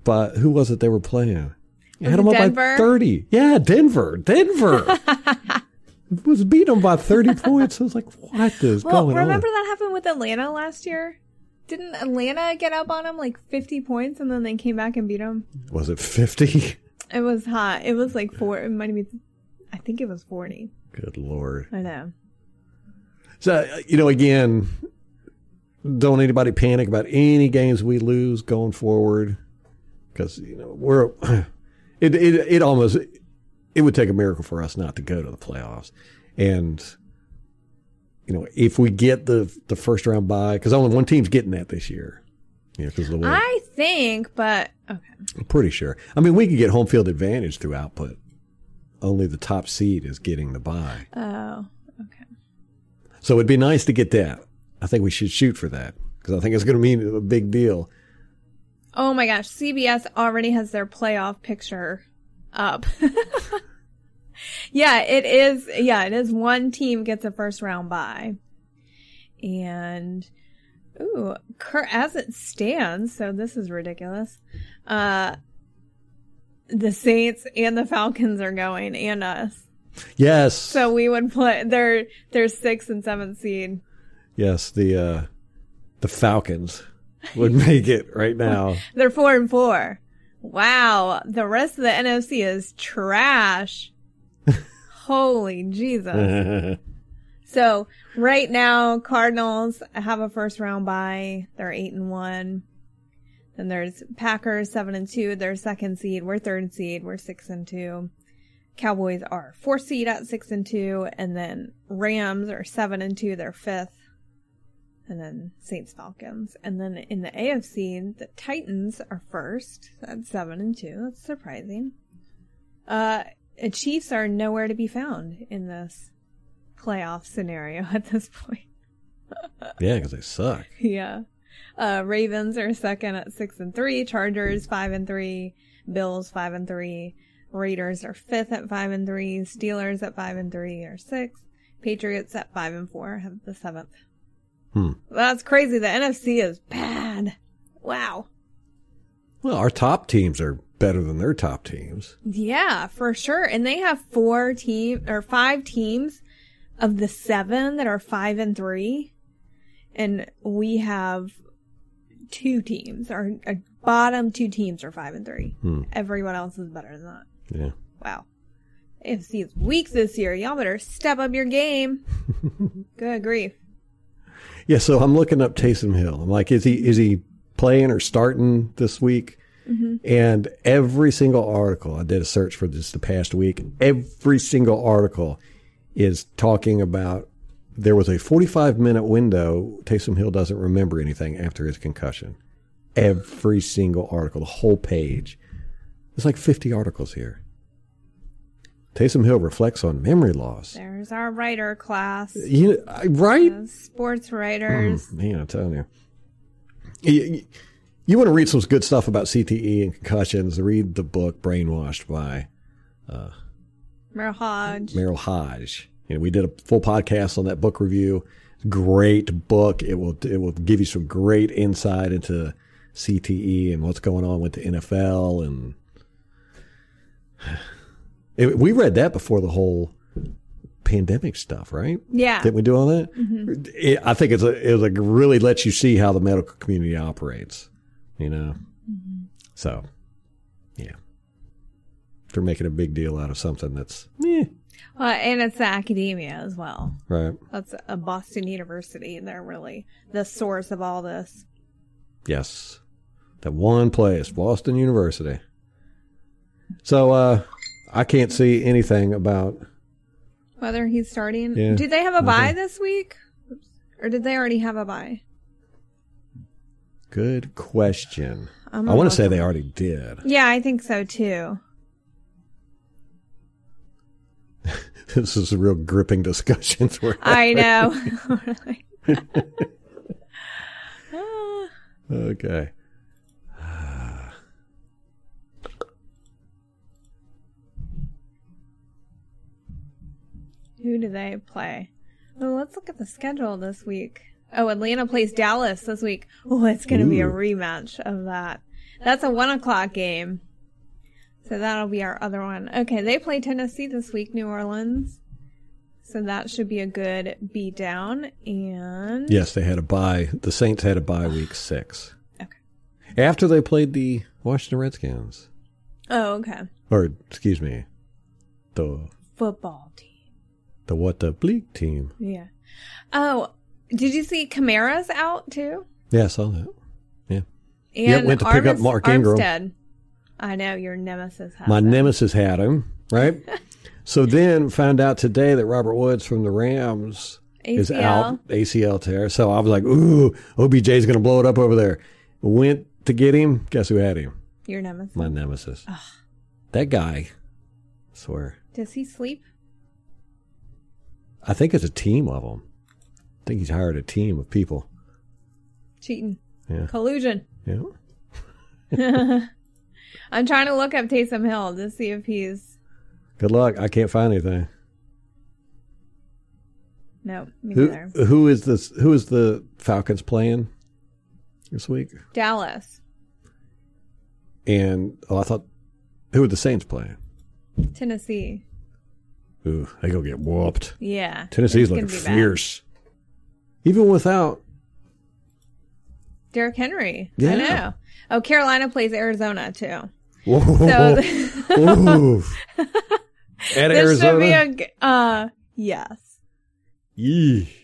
But who was it they were playing? Was had them up by thirty. Yeah, Denver. Denver was beat them by thirty points. I was like, what is Well, going remember on? Remember that happened with Atlanta last year? Didn't Atlanta get up on them like 50 points and then they came back and beat them? Was it fifty? It was hot. It was like four. It might have been, I think it was 40. Good lord. I know. So uh, you know, again, don't anybody panic about any games we lose going forward, because you know we're it it it almost it would take a miracle for us not to go to the playoffs, and you know if we get the the first round bye, because only one team's getting that this year, know, because of the way I think, but okay. I'm pretty sure. I mean, we could get home field advantage through output. Only the top seed is getting the bye. Oh, okay. So it'd be nice to get that. I think we should shoot for that because I think it's going to mean a big deal. Oh my gosh, CBS already has their playoff picture up. yeah, it is. Yeah, it is. One team gets a first round bye, and ooh, as it stands, so this is ridiculous. Uh, the Saints and the Falcons are going, and us. Yes. So we would play. They're they're six and seven seed. Yes, the uh the Falcons would make it right now. they're four and four. Wow, the rest of the NFC is trash. Holy Jesus. so right now, Cardinals have a first round bye. They're eight and one. Then there's Packers seven and two. They're second seed. We're third seed. We're six and two. Cowboys are fourth seed at six and two, and then Rams are seven and two. They're fifth, and then Saints Falcons, and then in the AFC, the Titans are first at seven and two. That's surprising. Uh, Chiefs are nowhere to be found in this playoff scenario at this point. yeah, because they suck. Yeah. Uh, Ravens are second at six and three. Chargers five and three. Bills five and three. Raiders are fifth at five and three. Steelers at five and three are sixth. Patriots at five and four have the seventh. Hmm. That's crazy. The NFC is bad. Wow. Well, our top teams are better than their top teams. Yeah, for sure. And they have four team or five teams of the seven that are five and three. And we have two teams. Our, our bottom two teams are five and three. Hmm. Everyone else is better than that. Yeah. Wow. AFC is weak this year. Y'all better step up your game. Good grief. Yeah, so I'm looking up Taysom Hill. I'm like, is he is he playing or starting this week? Mm-hmm. And every single article, I did a search for this the past week. Every single article is talking about there was a 45 minute window. Taysom Hill doesn't remember anything after his concussion. Every single article, the whole page. There's like 50 articles here. Taysom Hill reflects on memory loss. There's our writer class. You, right? Sports writers. Mm, man, I'm telling you. you. You want to read some good stuff about CTE and concussions, read the book Brainwashed by uh, Merril Hoge. Merril Hoge. You know, we did a full podcast on that book review. Great book. It will it will give you some great insight into CTE and what's going on with the NFL and it, we read that before the whole pandemic stuff, right? Yeah. Didn't we do all that? Mm-hmm. It, I think it's a, it like really lets you see how the medical community operates, you know? Mm-hmm. So, yeah. They're making a big deal out of something that's, eh. Well, and it's the academia as well. Right. That's a Boston University. and They're really the source of all this. Yes. That one place, Boston University. So, uh, I can't see anything about whether he's starting. Yeah, Do they have a bye this week? Or did they already have a bye? Good question. I want to say they already did. Yeah, I think so too. this is a real gripping discussion. I know. okay. Who do they play? Oh, let's look at the schedule this week. Oh, Atlanta plays Dallas this week. Oh, it's going to be a rematch of that. That's a one o'clock game. So that'll be our other one. Okay, they play Tennessee this week, New Orleans. So that should be a good beat down. And yes, they had a bye. The Saints had a bye week six. Okay. After they played the Washington Redskins. Oh, okay. Or excuse me, the football team. The what the bleak team. Yeah. Oh, did you see Kamara's out too? Yeah, I saw that. Yeah. And yeah, went to pick up Mark Ingram. Armstead. I know your nemesis had My him. nemesis had him, right? so then found out today that Robert Woods from the Rams ACL. is out ACL tear. So I was like, ooh, OBJ's going to blow it up over there. Went to get him. Guess who had him? Your nemesis. My nemesis. Ugh. That guy. I swear. Does he sleep? I think it's a team of them. I think he's hired a team of people. Cheating. Yeah. Collusion. Yeah. I'm trying to look up Taysom Hill to see if he's. Good luck. I can't find anything. No, me Who neither. who is this? Who is the Falcons playing this week? Dallas, And oh, I thought who are the Saints playing? Tennessee. Ooh, they gonna get whooped. Yeah. Tennessee's looking gonna bad. fierce, even without. Derrick Henry. Yeah. I know. Oh, Carolina plays Arizona too. Whoa, So. At this Arizona. should be a uh yes. Yee.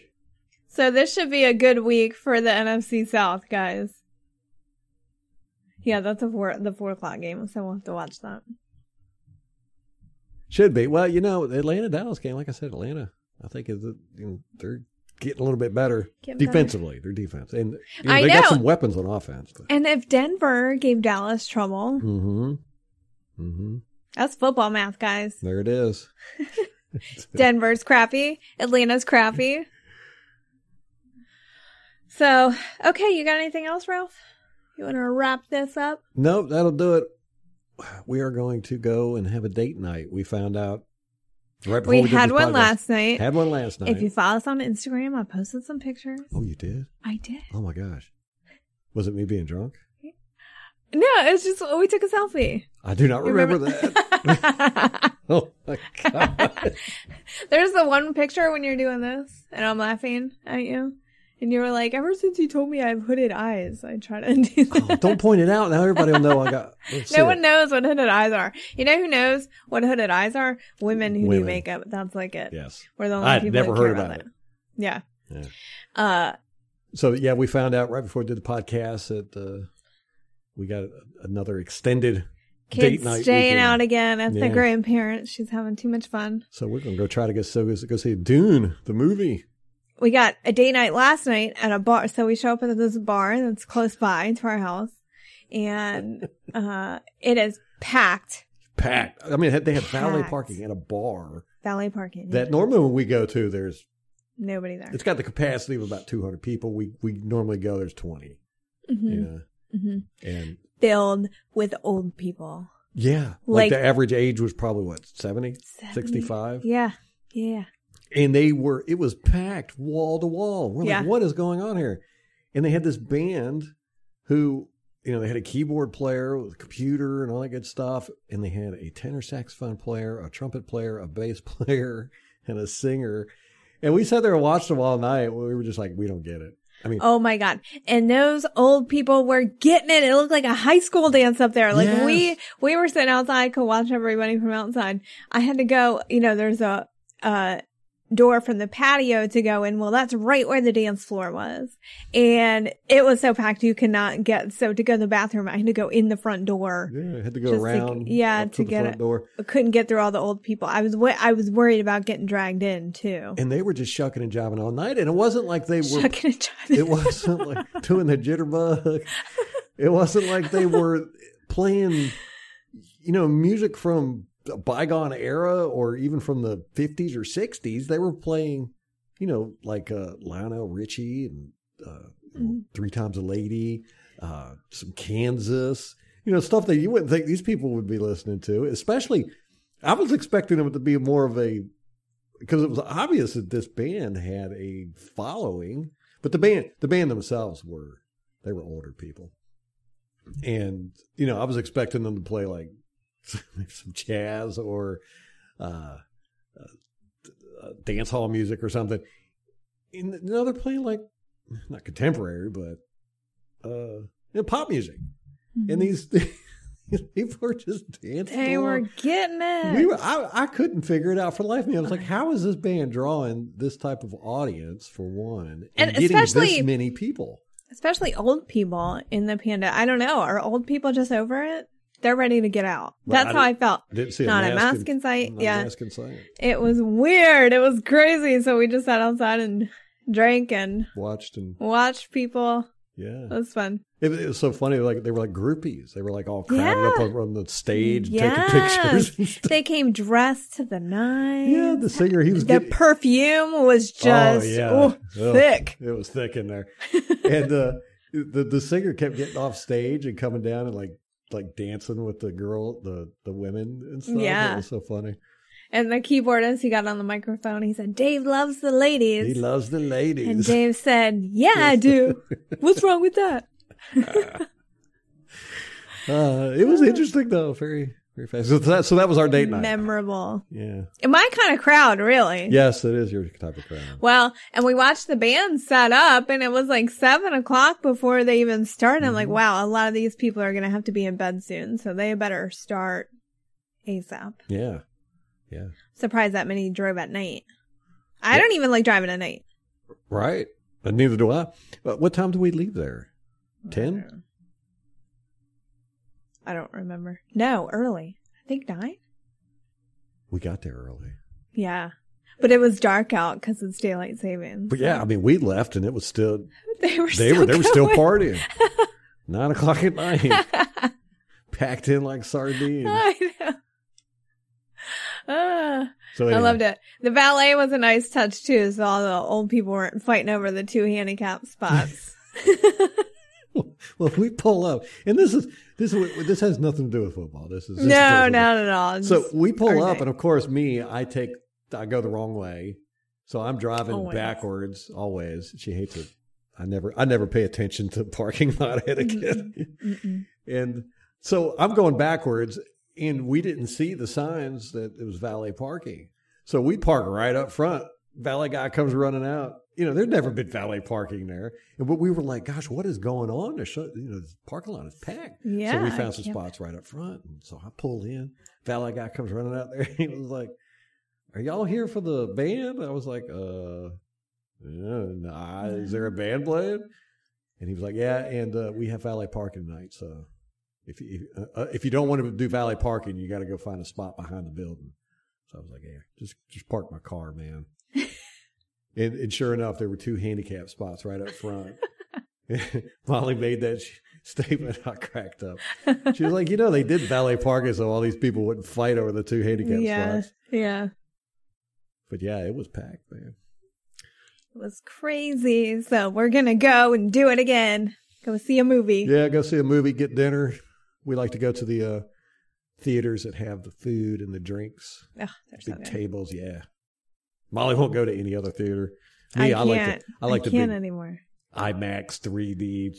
So this should be a good week for the NFC South guys. Yeah, that's a four the four o'clock game, so we'll have to watch that. Should be. Well, you know, Atlanta Dallas game, like I said, Atlanta, I think is know, they're getting a little bit better Getting better. defensively. Their defense, and you know, they got some weapons on offense. But. And if Denver gave Dallas trouble, Mm-hmm. Mm-hmm. that's football math, guys. There it is. Denver's crappy. Atlanta's crappy. So, okay, you got anything else, Ralph? You want to wrap this up? Nope, that'll do it. We are going to go and have a date night. We found out right We, we, had one podcast. last night. Had one last night. If you follow us on Instagram, I posted some pictures. oh, you did? I did. Oh my gosh. Was it me being drunk? No, it's just we took a selfie. I do not You remember, that. Oh my god. There's the one picture when you're doing this, and I'm laughing at you, and you were like, "Ever since you told me I have hooded eyes, I try to undo that." Oh, don't point it out. Now everybody will know I got. see No it. one knows what hooded eyes are. You know who knows what hooded eyes are? Women who do makeup. That's like it. Yes. We're the only I'd people never that care heard about, about it. it. Yeah. Yeah. Uh, So yeah, we found out right before we did the podcast that uh, we got another extended kids date night. staying weekend. out again at the grandparents. She's having too much fun. So we're gonna go try to go so go see Dune the movie. We got a day night last night at a bar. So we show up at this bar that's close by to our house, and uh, it is packed. Packed. I mean, they had valet Packed. parking at a bar Valet parking. that normally when we go to, there's Nobody there. it's got the capacity of about 200 people. We we normally go there's 20. hmm You know, hmm and Filled with old people. yeah, Like- like, the average age was probably what 70, 70? 65, Yeah. Yeah. And they were it was packed wall to wall. We're Yeah. like, what is going on here? And they had this band who. You know, they had a keyboard player with a computer and all that good stuff. And they had a tenor saxophone player, a trumpet player, a bass player, and a singer. And we sat there and watched them all night. We were just like, we don't get it. I mean, Oh my God. And those old people were getting it. It looked like a high school dance up there. Like Yes. we, we were sitting outside, could watch everybody from outside. I had to go, you know, there's a, uh, door from the patio to go in. Well, that's right where the dance floor was. And it was so packed you could not get, so to go to the bathroom, I had to go in the front door. yeah, I had to go Just to- around. yeah, to to, the get front it. door. I couldn't get through all the old people. I was, I was worried about getting dragged in too. And they were just shucking and jiving all night. And it wasn't like they were, Shucking and jiving. it wasn't like doing the jitterbug. It wasn't like they were playing, you know, music from bygone era or even from the 50s or 60s. They were playing, you know, like uh, Lionel Richie and uh, Mhm. Three Times a Lady, uh, some Kansas, you know, stuff that you wouldn't think these people would be listening to. Especially, I was expecting them to be more of a, because it was obvious that this band had a following, but the band, the band themselves were, they were older people. And, you know, I was expecting them to play like some jazz or uh, uh, dance hall music or something. And, they're playing like, not contemporary, but uh, you know, pop music. And these, people are just dancing. they were getting it. We were, I, I couldn't figure it out for the life of me. I was like, how is this band drawing this type of audience for one, and, And getting especially- this many people? especially old people in the panda. I don't know. Are old people just over it? They're ready to get out. Well, That's I how I felt. Didn't see a Not a mask mask in sight, not a yeah. mask in sight. It was weird. It was crazy. So we just sat outside and drank and Watched and watched people. Yeah. it was fun. It, it was so funny. Like they were like groupies. They were like all crowded Yeah. up on, on the stage, Yes. taking pictures. They came dressed to the nines. Yeah, the singer. He was the getting, perfume was just oh, yeah. oh, thick. It was thick in there, and uh, the the singer kept getting off stage and coming down and like like dancing with the girl, the the women and stuff. Yeah. it was so funny. And the keyboardist, he got on the microphone. He said, "Dave loves the ladies." He loves the ladies. and Dave said, "Yeah, I do. What's wrong with that?" Uh, it was interesting though. Very very fast. So that so that was our date night. Memorable. yeah. And my kind of crowd, really. Yes, it is your type of crowd. Well, and we watched the band set up, and it was like seven o'clock before they even started. I'm Mm-hmm. like, wow, a lot of these people are going to have to be in bed soon, so they better start ASAP. Yeah. Yeah. Surprised that many drove at night. I don't even like driving at night. Right. But neither do I. But what time do we leave there? Ten? I don't remember. No, early. I think nine. We got there early. Yeah. But it was dark out because it's daylight savings. But yeah, I mean, we left and it was still they were they still were they were still partying. Nine o'clock at night, packed in like sardines. I know. Ah. So I loved it. The valet was a nice touch too, so all the old people weren't fighting over the two handicap spots. Well, we pull up, and this is this is this has nothing to do with football. This is no, not at all. So we pull up, day. and of course, me, I take, I go the wrong way, so I'm driving Always. backwards always. She hates it. I never, I never pay attention to parking lot etiquette, Mm-mm. and so I'm going backwards, and we didn't see the signs that it was valet parking, so we park right up front. Valet guy comes running out. You know, there's never been valet parking there, and but we were like, "Gosh, what is going on?" There's, so- you know, the parking lot is packed. Yeah. So we found some spots right up front. And so I pulled in. Valet guy comes running out there. He was like, Are y'all here for the band? I was like, Uh, yeah, nah, is there a band playing? And he was like, Yeah, and uh, we have valet parking tonight. So if you, uh, uh, if you don't want to do valet parking, you got to go find a spot behind the building. So I was like, Yeah, just, just park my car, man. And, and sure enough, there were two handicap spots right up front. Molly made that sh- statement. I cracked up. She was like, you know, they did valet parking so all these people wouldn't fight over the two handicap Yeah, spots. yeah. But yeah, it was packed, man. It was crazy. So we're gonna go and do it again. Go see a movie. Yeah, go see a movie, get dinner. We like to go to the uh, theaters that have the food and the drinks, so big tables. Yeah, Molly won't go to any other theater. I Me, I, can't. like the I like the can't big anymore. IMAX 3D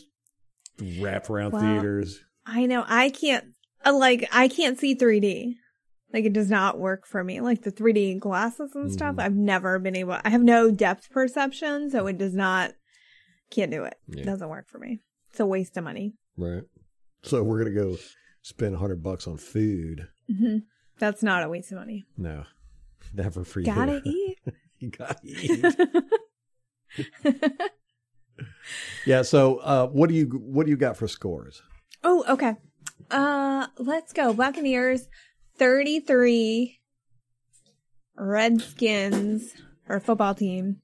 wraparound Wow. theaters. I know. I can't. uh, Like I can't see 3D. Like it does not work for me. Like the 3D glasses and stuff. Mhm. I've never been able. I have no depth perception, so it does not. Can't do it. Yeah. It doesn't work for me. It's a waste of money. Right. So we're gonna go spend a hundred bucks on food. hmm That's not a waste of money. No, never for you. Gotta eat. you gotta eat. yeah. So, uh, what do you what do you got for scores? Oh, okay. Uh, let's go. Buccaneers 33. Redskins or football team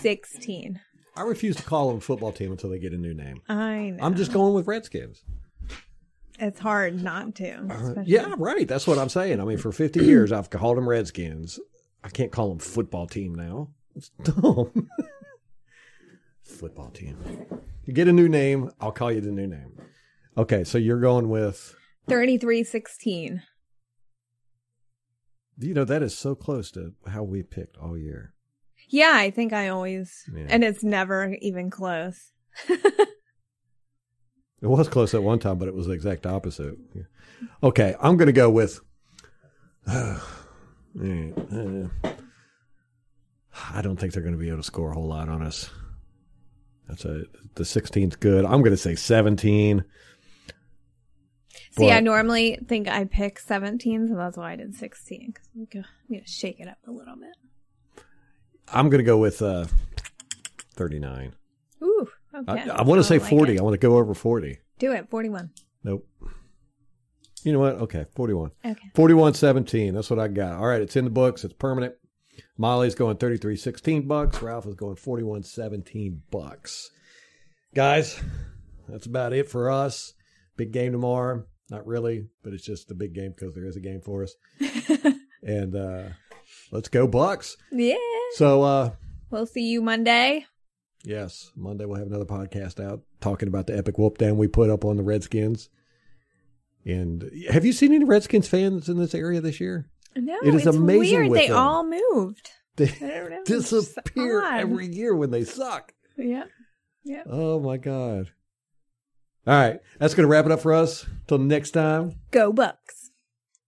16. I refuse to call them football team until they get a new name. I know. I'm just going with Redskins. It's hard not to. Uh, yeah, right. That's what I'm saying. I mean, for 50 years, I've called them Redskins. I can't call them football team now. It's dumb. football team. You get a new name, I'll call you the new name. Okay, so you're going with 3316. You know, that is so close to how we picked all year. Yeah, I think I always, Yeah. and it's never even close. It was close at one time, but it was the exact opposite. Okay, I'm going to go with. uh, I don't think they're going to be able to score a whole lot on us. That's a the 16th good. I'm going to say 17. See, I normally think I pick 17, so that's why I did 16. Because I'm going to shake it up a little bit. I'm going to go with uh, 39. Ooh, okay. I, I want to say like 40. it. I want to go over 40. Do it, 41. Nope. You know what? Okay, 41. Okay. 41 17. That's what I got. All right, it's in the books. It's permanent. Molly's going 33 16 Bucs. Ralph is going 41 17 Bucs. guys, that's about it for us. Big game tomorrow. Not really, but it's just a big game because there is a game for us. and uh let's go Bucs. Yeah. So uh We'll see you Monday. yes, Monday we'll have another podcast out talking about the epic whoop down we put up on the Redskins. And have you seen any Redskins fans in this area this year? No, It is it's amazing weird. They them. all moved. They I don't know. Disappear every year when they suck. Yeah. Yeah. Oh my god. All right, that's going to wrap it up for us. Till next time. Go Bucs.